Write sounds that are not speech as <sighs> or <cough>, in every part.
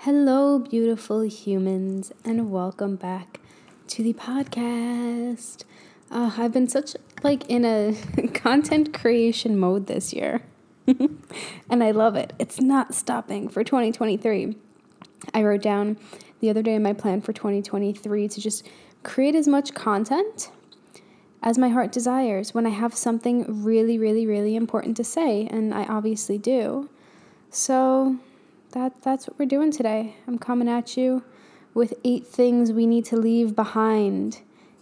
Hello, beautiful humans, and welcome back to the podcast. Uh, I've been such like in a <laughs> content creation mode this year, <laughs> and I love it. It's not stopping for 2023. I wrote down the other day my plan for 2023 to just create as much content as my heart desires when I have something really, really, really important to say, and I obviously do. So that that's what we're doing today. I'm coming at you with eight things we need to leave behind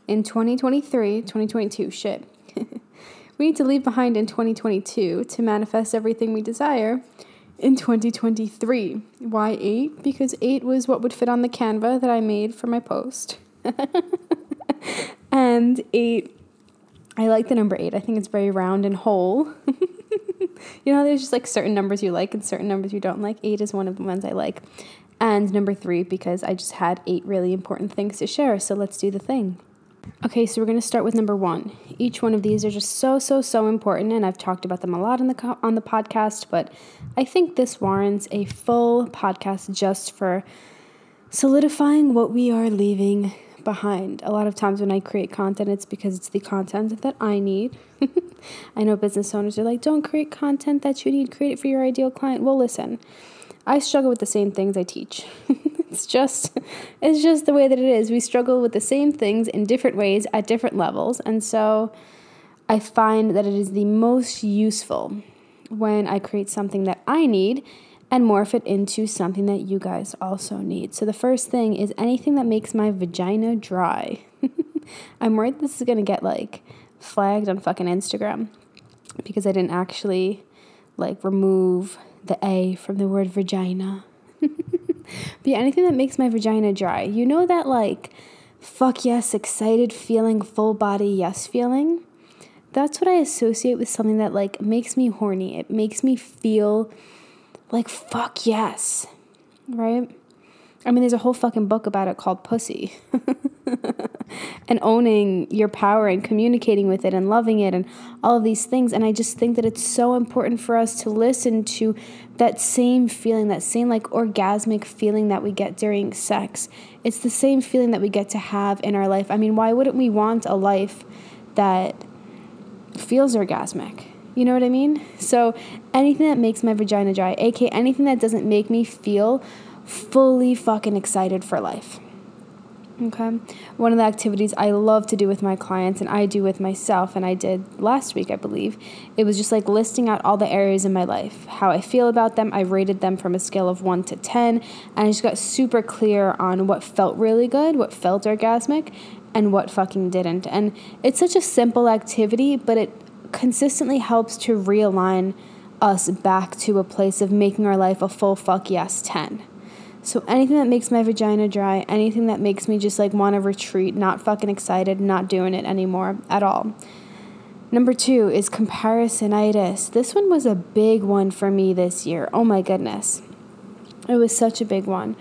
in 2023, 2022. Shit. <laughs> we need to leave behind in 2022 to manifest everything we desire in 2023. Why 8? Because 8 was what would fit on the Canva that I made for my post. <laughs> and 8 I like the number 8. I think it's very round and whole. <laughs> you know, there's just like certain numbers you like and certain numbers you don't like. Eight is one of the ones I like. And number three, because I just had eight really important things to share. So let's do the thing. Okay, so we're going to start with number one. Each one of these are just so, so, so important, and I've talked about them a lot on the co- on the podcast. But I think this warrants a full podcast just for solidifying what we are leaving behind. A lot of times when I create content, it's because it's the content that I need. <laughs> I know business owners are like, don't create content that you need, create it for your ideal client. Well, listen, I struggle with the same things I teach. <laughs> it's just it's just the way that it is. We struggle with the same things in different ways at different levels. And so I find that it is the most useful when I create something that I need and morph it into something that you guys also need. So the first thing is anything that makes my vagina dry. <laughs> I'm worried this is going to get like flagged on fucking Instagram because I didn't actually like remove the A from the word vagina. <laughs> but yeah, anything that makes my vagina dry. You know that like fuck yes, excited feeling, full body yes feeling? That's what I associate with something that like makes me horny. It makes me feel like, fuck yes. Right? I mean, there's a whole fucking book about it called Pussy. <laughs> and owning your power and communicating with it and loving it and all of these things. And I just think that it's so important for us to listen to that same feeling, that same like orgasmic feeling that we get during sex. It's the same feeling that we get to have in our life. I mean, why wouldn't we want a life that feels orgasmic? You know what I mean? So anything that makes my vagina dry, aka anything that doesn't make me feel fully fucking excited for life. Okay. One of the activities I love to do with my clients and I do with myself, and I did last week, I believe, it was just like listing out all the areas in my life, how I feel about them. I rated them from a scale of one to 10, and I just got super clear on what felt really good, what felt orgasmic, and what fucking didn't. And it's such a simple activity, but it consistently helps to realign us back to a place of making our life a full fuck yes 10. So anything that makes my vagina dry, anything that makes me just like want to retreat, not fucking excited, not doing it anymore at all. Number two is comparisonitis. This one was a big one for me this year. Oh my goodness. It was such a big one.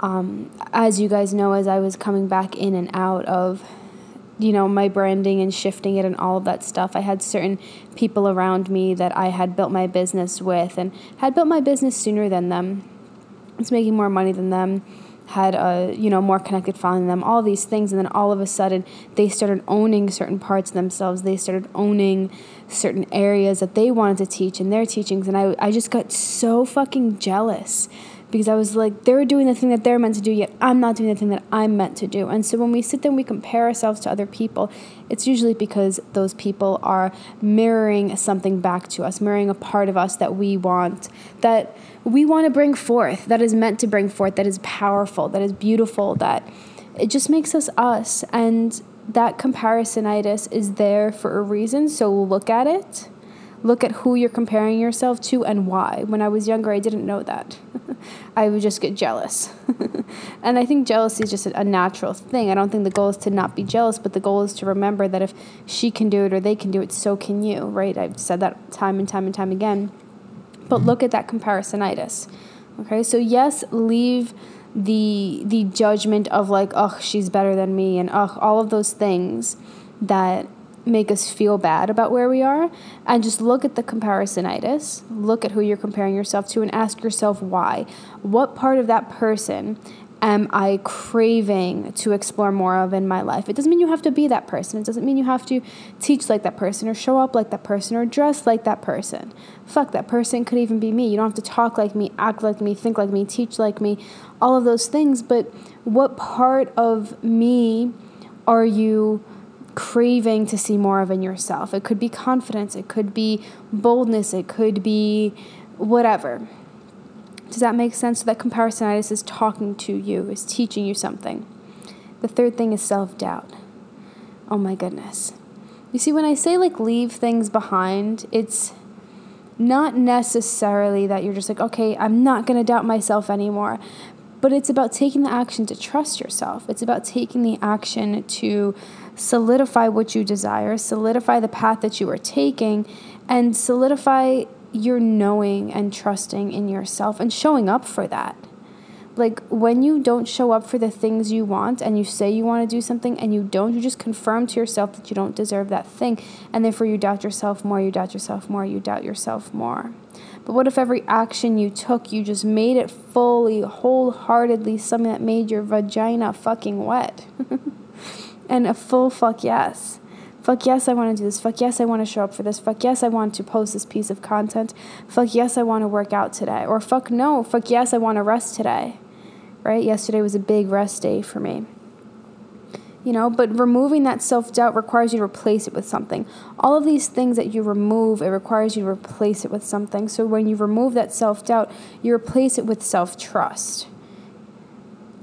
Um, as you guys know, as I was coming back in and out of you know, my branding and shifting it and all of that stuff. I had certain people around me that I had built my business with and had built my business sooner than them. Was making more money than them, had a, you know, more connected following them, all these things and then all of a sudden they started owning certain parts of themselves. They started owning certain areas that they wanted to teach in their teachings and I I just got so fucking jealous because I was like, they're doing the thing that they're meant to do, yet I'm not doing the thing that I'm meant to do. And so when we sit there and we compare ourselves to other people, it's usually because those people are mirroring something back to us, mirroring a part of us that we want, that we want to bring forth, that is meant to bring forth, that is powerful, that is beautiful, that it just makes us us. And that comparisonitis is there for a reason. So look at it Look at who you're comparing yourself to and why. When I was younger, I didn't know that. <laughs> I would just get jealous. <laughs> and I think jealousy is just a, natural thing. I don't think the goal is to not be jealous, but the goal is to remember that if she can do it or they can do it, so can you, right? I've said that time and time and time again. But look at that comparisonitis. Okay, so yes, leave the the judgment of like, oh, she's better than me, and oh, all of those things that make us feel bad about where we are and just look at the comparisonitis. Look at who you're comparing yourself to and ask yourself why. What part of that person am i craving to explore more of in my life? It doesn't mean you have to be that person. It doesn't mean you have to teach like that person or show up like that person or dress like that person. Fuck that person could even be me. You don't have to talk like me act like me think like me teach like me all of those things. But what part of me are you craving to see more of in yourself. It could be confidence, it could be boldness, it could be whatever. Does that make sense? So that comparisonitis is talking to you, is teaching you something. The third thing is self doubt. Oh my goodness. You see, when I say like leave things behind, it's not necessarily that you're just like, okay, I'm not going to doubt myself anymore. But it's about taking the action to trust yourself. It's about taking the action to solidify what you desire, solidify the path that you are taking, and solidify your knowing and trusting in yourself and showing up for that. Like when you don't show up for the things you want and you say you want to do something and you don't, you just confirm to yourself that you don't deserve that thing. And therefore, you doubt yourself more, you doubt yourself more, you doubt yourself more. But what if every action you took, you just made it fully, wholeheartedly something that made your vagina fucking wet? <laughs> and a full fuck yes. Fuck yes, I want to do this. Fuck yes, I want to show up for this. Fuck yes, I want to post this piece of content. Fuck yes, I want to work out today. Or fuck no, fuck yes, I want to rest today. Right? Yesterday was a big rest day for me. You know, but removing that self doubt requires you to replace it with something. All of these things that you remove, it requires you to replace it with something. So when you remove that self doubt, you replace it with self trust.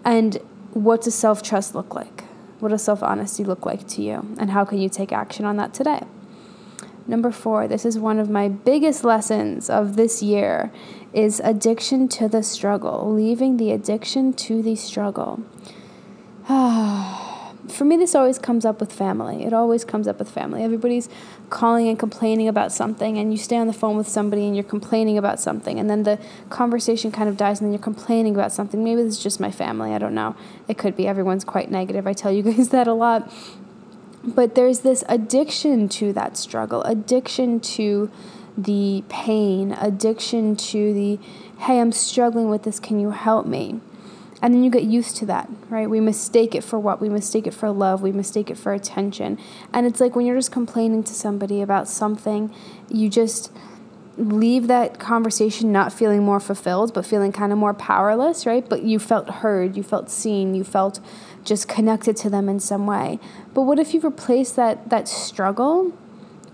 And what does self trust look like? What does self honesty look like to you? And how can you take action on that today? Number four, this is one of my biggest lessons of this year, is addiction to the struggle, leaving the addiction to the struggle. <sighs> Ah. For me, this always comes up with family. It always comes up with family. Everybody's calling and complaining about something, and you stay on the phone with somebody and you're complaining about something, and then the conversation kind of dies, and then you're complaining about something. Maybe this is just my family. I don't know. It could be. Everyone's quite negative. I tell you <laughs> guys that a lot. But there's this addiction to that struggle, addiction to the pain, addiction to the, hey, I'm struggling with this. Can you help me? And then you get used to that, right? We mistake it for what? We mistake it for love. We mistake it for attention. And it's like when you're just complaining to somebody about something, you just leave that conversation not feeling more fulfilled, but feeling kind of more powerless, right? But you felt heard, you felt seen, you felt just connected to them in some way. But what if you replace that that struggle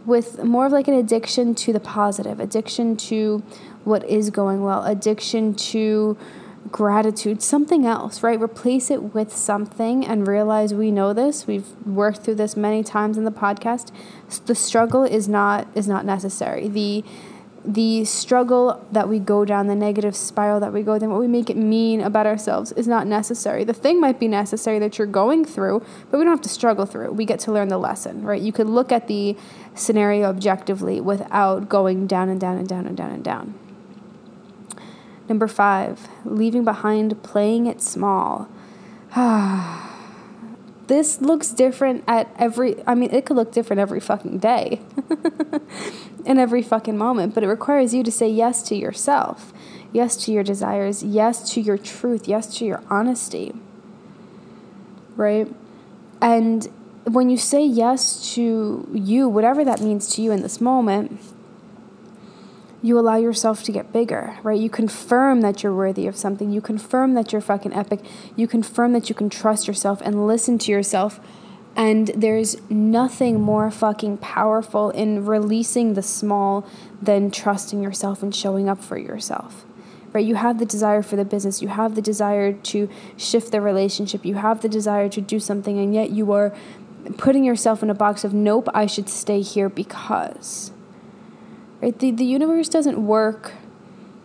with more of like an addiction to the positive, addiction to what is going well, addiction to gratitude, something else, right? Replace it with something and realize we know this. We've worked through this many times in the podcast. The struggle is not is not necessary. The the struggle that we go down, the negative spiral that we go down, what we make it mean about ourselves is not necessary. The thing might be necessary that you're going through, but we don't have to struggle through it. We get to learn the lesson, right? You could look at the scenario objectively without going down and down and down and down and down. Number five, leaving behind playing it small. <sighs> this looks different at every, I mean, it could look different every fucking day <laughs> in every fucking moment, but it requires you to say yes to yourself, yes to your desires, yes to your truth, yes to your honesty. Right? And when you say yes to you, whatever that means to you in this moment, you allow yourself to get bigger, right? You confirm that you're worthy of something. You confirm that you're fucking epic. You confirm that you can trust yourself and listen to yourself. And there's nothing more fucking powerful in releasing the small than trusting yourself and showing up for yourself. Right? You have the desire for the business, you have the desire to shift the relationship, you have the desire to do something, and yet you are putting yourself in a box of nope, I should stay here because Right? The, the universe doesn't work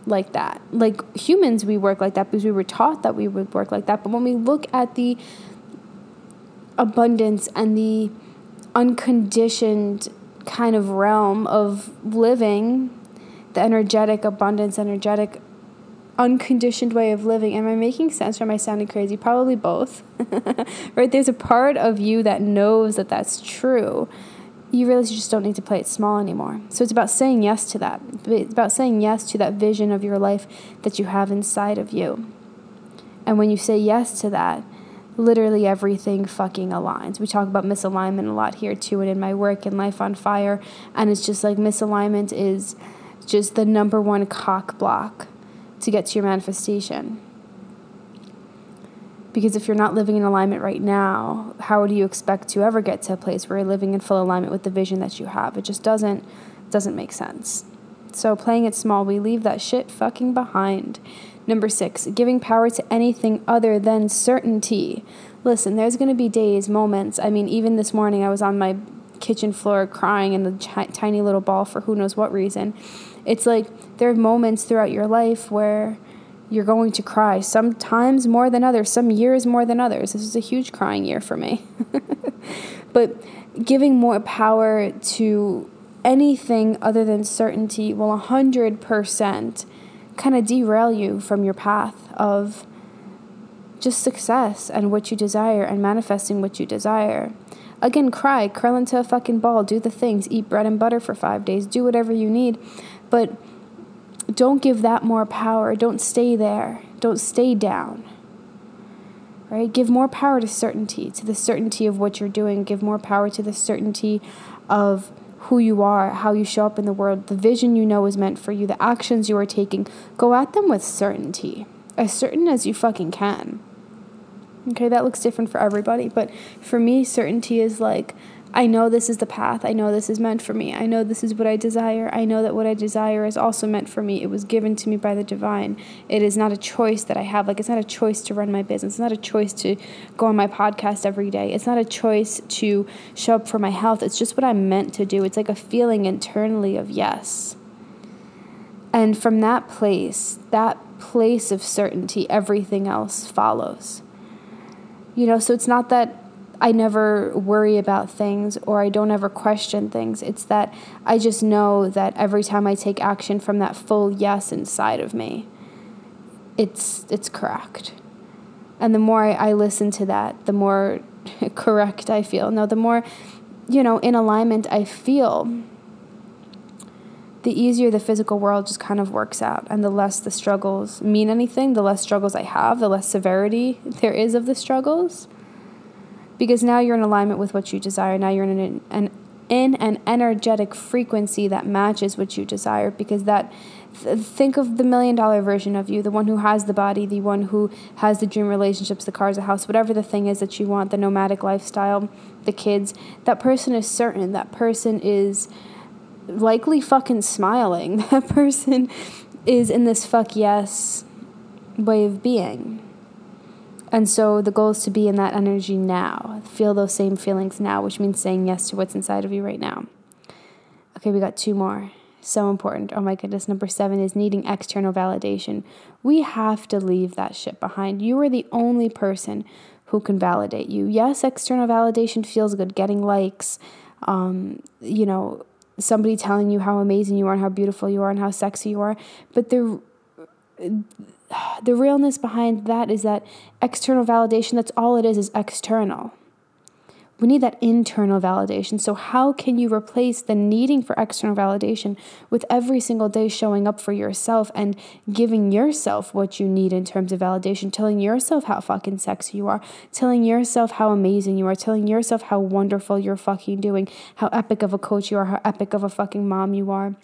like that. Like humans, we work like that because we were taught that we would work like that. But when we look at the abundance and the unconditioned kind of realm of living, the energetic abundance, energetic unconditioned way of living. Am I making sense or am I sounding crazy? Probably both. <laughs> right? There's a part of you that knows that that's true. You realize you just don't need to play it small anymore. So it's about saying yes to that. It's about saying yes to that vision of your life that you have inside of you. And when you say yes to that, literally everything fucking aligns. We talk about misalignment a lot here too, and in my work in Life on Fire. And it's just like misalignment is just the number one cock block to get to your manifestation. Because if you're not living in alignment right now, how do you expect to ever get to a place where you're living in full alignment with the vision that you have? It just doesn't doesn't make sense. So playing it small, we leave that shit fucking behind. Number six, giving power to anything other than certainty. Listen, there's going to be days, moments. I mean, even this morning, I was on my kitchen floor crying in ch- tiny little ball for who knows what reason. It's like there are moments throughout your life where you're going to cry, sometimes more than others, some years more than others. This is a huge crying year for me. <laughs> but giving more power to anything other than certainty will 100% kind of derail you from your path of just success and what you desire and manifesting what you desire. Again, cry, curl into a fucking ball, do the things, eat bread and butter for five days, do whatever you need. But don't give that more power. Don't stay there. Don't stay down. Right? Give more power to certainty, to the certainty of what you're doing. Give more power to the certainty of who you are, how you show up in the world, the vision you know is meant for you, the actions you are taking. Go at them with certainty, as certain as you fucking can. Okay, that looks different for everybody, but for me, certainty is like I know this is the path. I know this is meant for me. I know this is what I desire. I know that what I desire is also meant for me. It was given to me by the divine. It is not a choice that I have. Like, it's not a choice to run my business. It's not a choice to go on my podcast every day. It's not a choice to show up for my health. It's just what I'm meant to do. It's like a feeling internally of yes. And from that place, that place of certainty, everything else follows. You know, so it's not that I never worry about things or I don't ever question things. It's that I just know that every time I take action from that full yes inside of me, it's it's correct. And the more I, I listen to that, the more <laughs> correct I feel. No, the more, you know, in alignment I feel, the easier the physical world just kind of works out and the less the struggles mean anything, the less struggles I have, the less severity <laughs> there is of the struggles because now you're in alignment with what you desire. Now you're in an, an in an energetic frequency that matches what you desire because that th- think of the million dollar version of you the one who has the body the one who has the dream relationships the cars the house whatever the thing is that you want the nomadic lifestyle the kids. That person is certain. That person is likely fucking smiling. <laughs> That person is in this fuck yes way of being and so the goal is to be in that energy now. Feel those same feelings now, which means saying yes to what's inside of you right now. Okay, we got two more. So important. Oh my goodness. Number seven is needing external validation. We have to leave that shit behind. You are the only person who can validate you. Yes, external validation feels good, getting likes, um, you know, somebody telling you how amazing you are and how beautiful you are and how sexy you are. But the <sighs> the realness behind that is that external validation, that's all it is, is external. We need that internal validation. So, how can you replace the needing for external validation with every single day showing up for yourself and giving yourself what you need in terms of validation? Telling yourself how fucking sexy you are, telling yourself how amazing you are, telling yourself how wonderful you're fucking doing, how epic of a coach you are, how epic of a fucking mom you are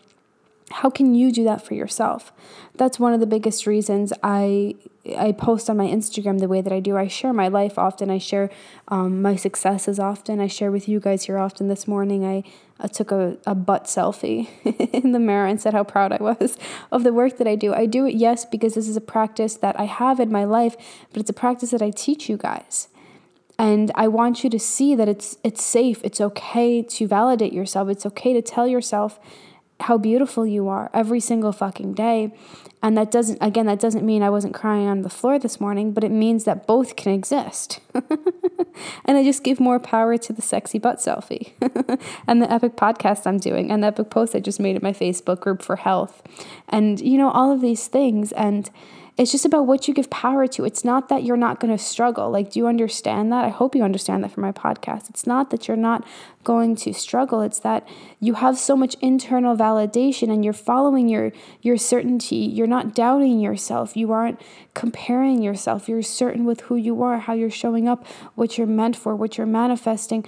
how can you do that for yourself? That's one of the biggest reasons i i post on my instagram the way that i do. I share my life often. I share um, my successes often. I share with you guys here often. This morning i, I took a, a butt selfie <laughs> in the mirror and said how proud i was <laughs> of the work that i do. I do it yes because this is a practice that i have in my life but it's a practice that i teach you guys. And I want you to see that it's it's safe. It's okay to validate yourself. It's okay to tell yourself how beautiful you are every single fucking day. And that doesn't, again, that doesn't mean I wasn't crying on the floor this morning, but it means that both can exist. <laughs> and I just give more power to the sexy butt selfie <laughs> and the epic podcast I'm doing and the epic post I just made at my Facebook group for health. And, you know, all of these things. And, it's just about what you give power to. It's not that you're not going to struggle. Like, do you understand that? I hope you understand that from my podcast. It's not that you're not going to struggle. It's that you have so much internal validation and you're following your your certainty. You're not doubting yourself. You aren't comparing yourself. You're certain with who you are, how you're showing up, what you're meant for, what you're manifesting,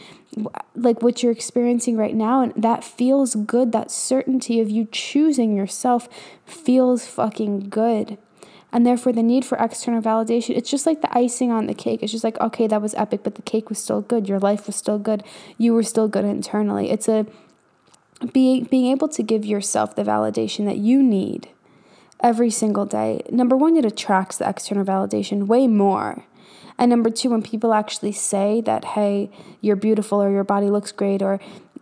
like what you're experiencing right now and that feels good. That certainty of you choosing yourself feels fucking good and therefore the need for external validation it's just like the icing on the cake. It's just like okay that was epic but the cake was still good. Your life was still good. You were still good internally. It's a being being able to give yourself the validation that you need every single day number one it attracts the external validation way more. And number two when people actually say that hey you're beautiful or your body looks great or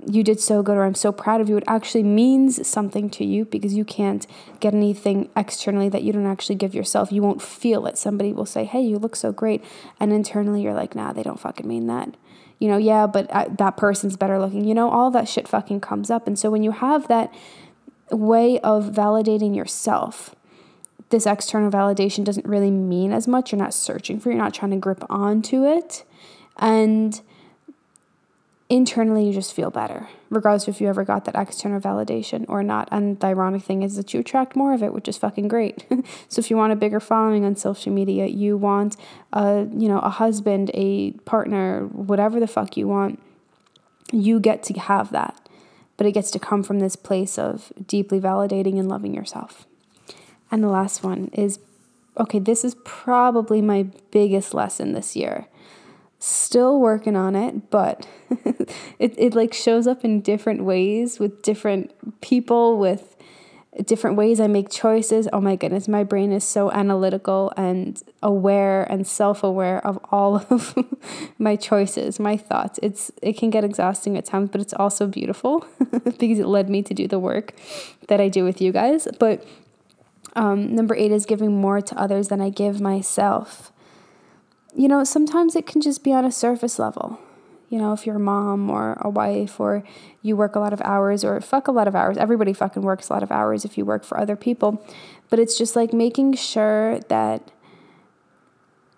you did so good or I'm so proud of you, it actually means something to you because you can't get anything externally that you don't actually give yourself. You won't feel it. Somebody will say, hey, you look so great. And internally you're like, nah, they don't fucking mean that. You know, yeah, but I, that person's better looking. You know, all that shit fucking comes up. And so when you have that way of validating yourself, this external validation doesn't really mean as much. You're not searching for, you're not trying to grip onto it. And internally you just feel better, regardless if you ever got that external validation or not. And the ironic thing is that you attract more of it, which is fucking great. <laughs> so if you want a bigger following on social media, you want a you know a husband, a partner, whatever the fuck you want, you get to have that. But it gets to come from this place of deeply validating and loving yourself. And the last one is okay, this is probably my biggest lesson this year still working on it but <laughs> it, it like shows up in different ways with different people with different ways i make choices. Oh my goodness my brain is so analytical and aware and self-aware of all <laughs> of my choices my thoughts. It's it can get exhausting at times but it's also beautiful <laughs> because it led me to do the work that i do with you guys. But um, number eight is giving more to others than i give myself you know, sometimes it can just be on a surface level. You know, if you're a mom or a wife or you work a lot of hours or fuck a lot of hours, everybody fucking works a lot of hours if you work for other people. But it's just like making sure that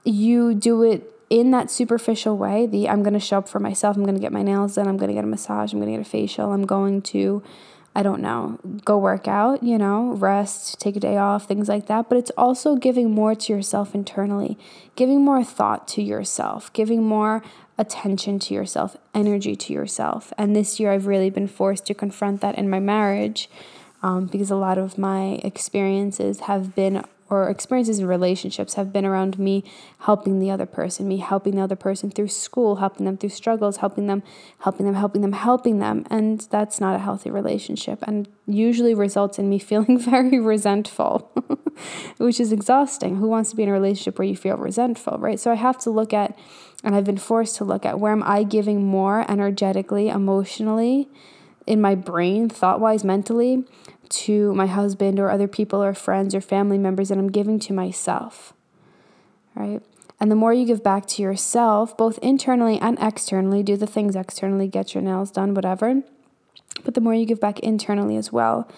you do it in that superficial way. The I'm going to show up for myself, I'm going to get my nails done, I'm going to get a massage, I'm going to get a facial, I'm going to I don't know, go work out, you know, rest, take a day off, things like that. But it's also giving more to yourself internally, giving more thought to yourself, giving more attention to yourself, energy to yourself. And this year, I've really been forced to confront that in my marriage um, because a lot of my experiences have been or experiences in relationships have been around me helping the other person, me helping the other person through school, helping them through struggles, helping them, helping them, helping them, helping them. And that's not a healthy relationship and usually results in me <laughs> feeling very resentful, <laughs> which is exhausting. Who wants to be in a relationship where you feel resentful, right? So I have to look at, and I've been forced to look at where am I giving more energetically, emotionally, in my brain, thought wise, mentally, to my husband or other people or friends or family members that I'm giving to myself. Right? And the more you give back to yourself, both internally and externally, do the things externally, get your nails done, whatever. But the more you give back internally as well,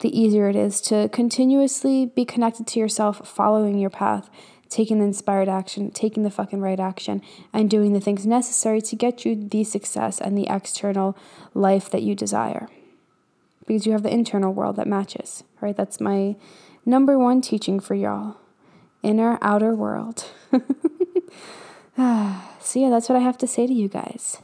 the easier it is to continuously be connected to yourself, following your path, taking the inspired action, taking the fucking right action, and doing the things necessary to get you the success and the external life that you desire because you have the internal world that matches, right? That's my number one teaching for y'all inner, outer world. <laughs> Ah, so, yeah, that's what I have to say to you guys.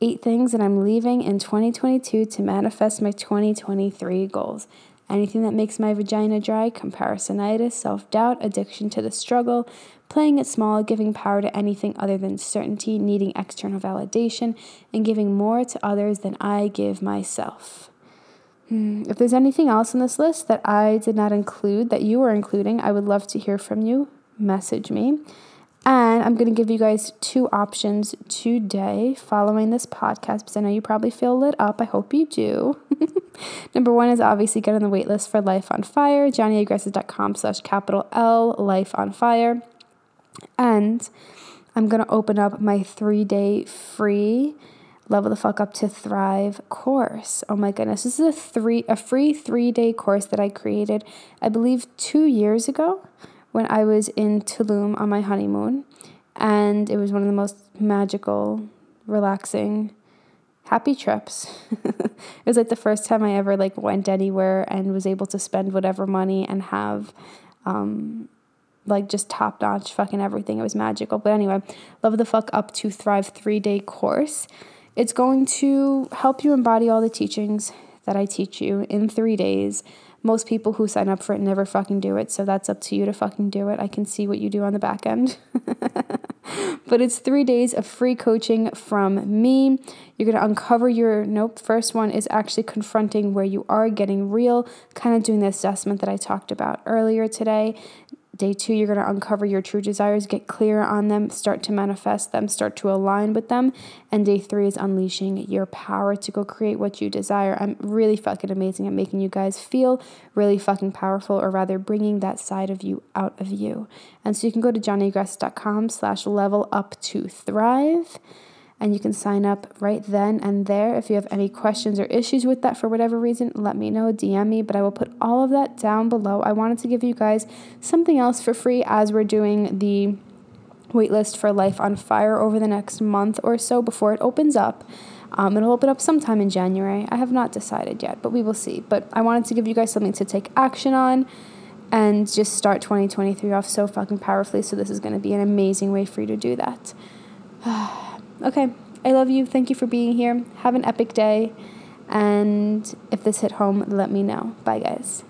Eight things that I'm leaving in 2022 to manifest my 2023 goals. Anything that makes my vagina dry, comparisonitis, self doubt, addiction to the struggle, playing it small, giving power to anything other than certainty, needing external validation, and giving more to others than I give myself. Hmm, if there's anything else on this list that I did not include that you are including, I would love to hear from you. Message me. And I'm going to give you guys two options today following this podcast because I know you probably feel lit up. I hope you do. <laughs> Number one is obviously get on the waitlist for Life on Fire, johnnyaggressive.com slash capital L, Life on Fire. And I'm going to open up my three day free level the fuck up to thrive course. Oh my goodness. This is a three a free 3-day course that I created I believe 2 years ago when I was in Tulum on my honeymoon. And it was one of the most magical, relaxing, happy trips. <laughs> it was like the first time I ever like went anywhere and was able to spend whatever money and have um like just top notch fucking everything. It was magical. But anyway, love the fuck up to thrive 3 day course. It's going to help you embody all the teachings that I teach you in 3 days most people who sign up for it never fucking do it, so that's up to you to fucking do it. I can see what you do on the back end. <laughs> but it's three days of free coaching from me. You're gonna uncover your nope. First one is actually confronting where you are, getting real, kind of doing the assessment that I talked about earlier today. Day two, you're going to uncover your true desires, get clear on them, start to manifest them, start to align with them. And day three is unleashing your power to go create what you desire. I'm really fucking amazing at making you guys feel really fucking powerful, or rather, bringing that side of you out of you. And so you can go to johnnygress.com slash level up to thrive and you can sign up right then and there. If you have any questions or issues with that for whatever reason, let me know, DM me, but I will put all of that down below. I wanted to give you guys something else for free as we're doing the waitlist for Life on Fire over the next month or so before it opens up. Um, it'll open up sometime in January. I have not decided yet, but we will see. But I wanted to give you guys something to take action on and just start 2023 off so fucking powerfully. So, this is going to be an amazing way for you to do that. <sighs> <sighs> Okay, I love you. Thank you for being here. Have an epic day. And if this hit home, let me know. Bye, guys.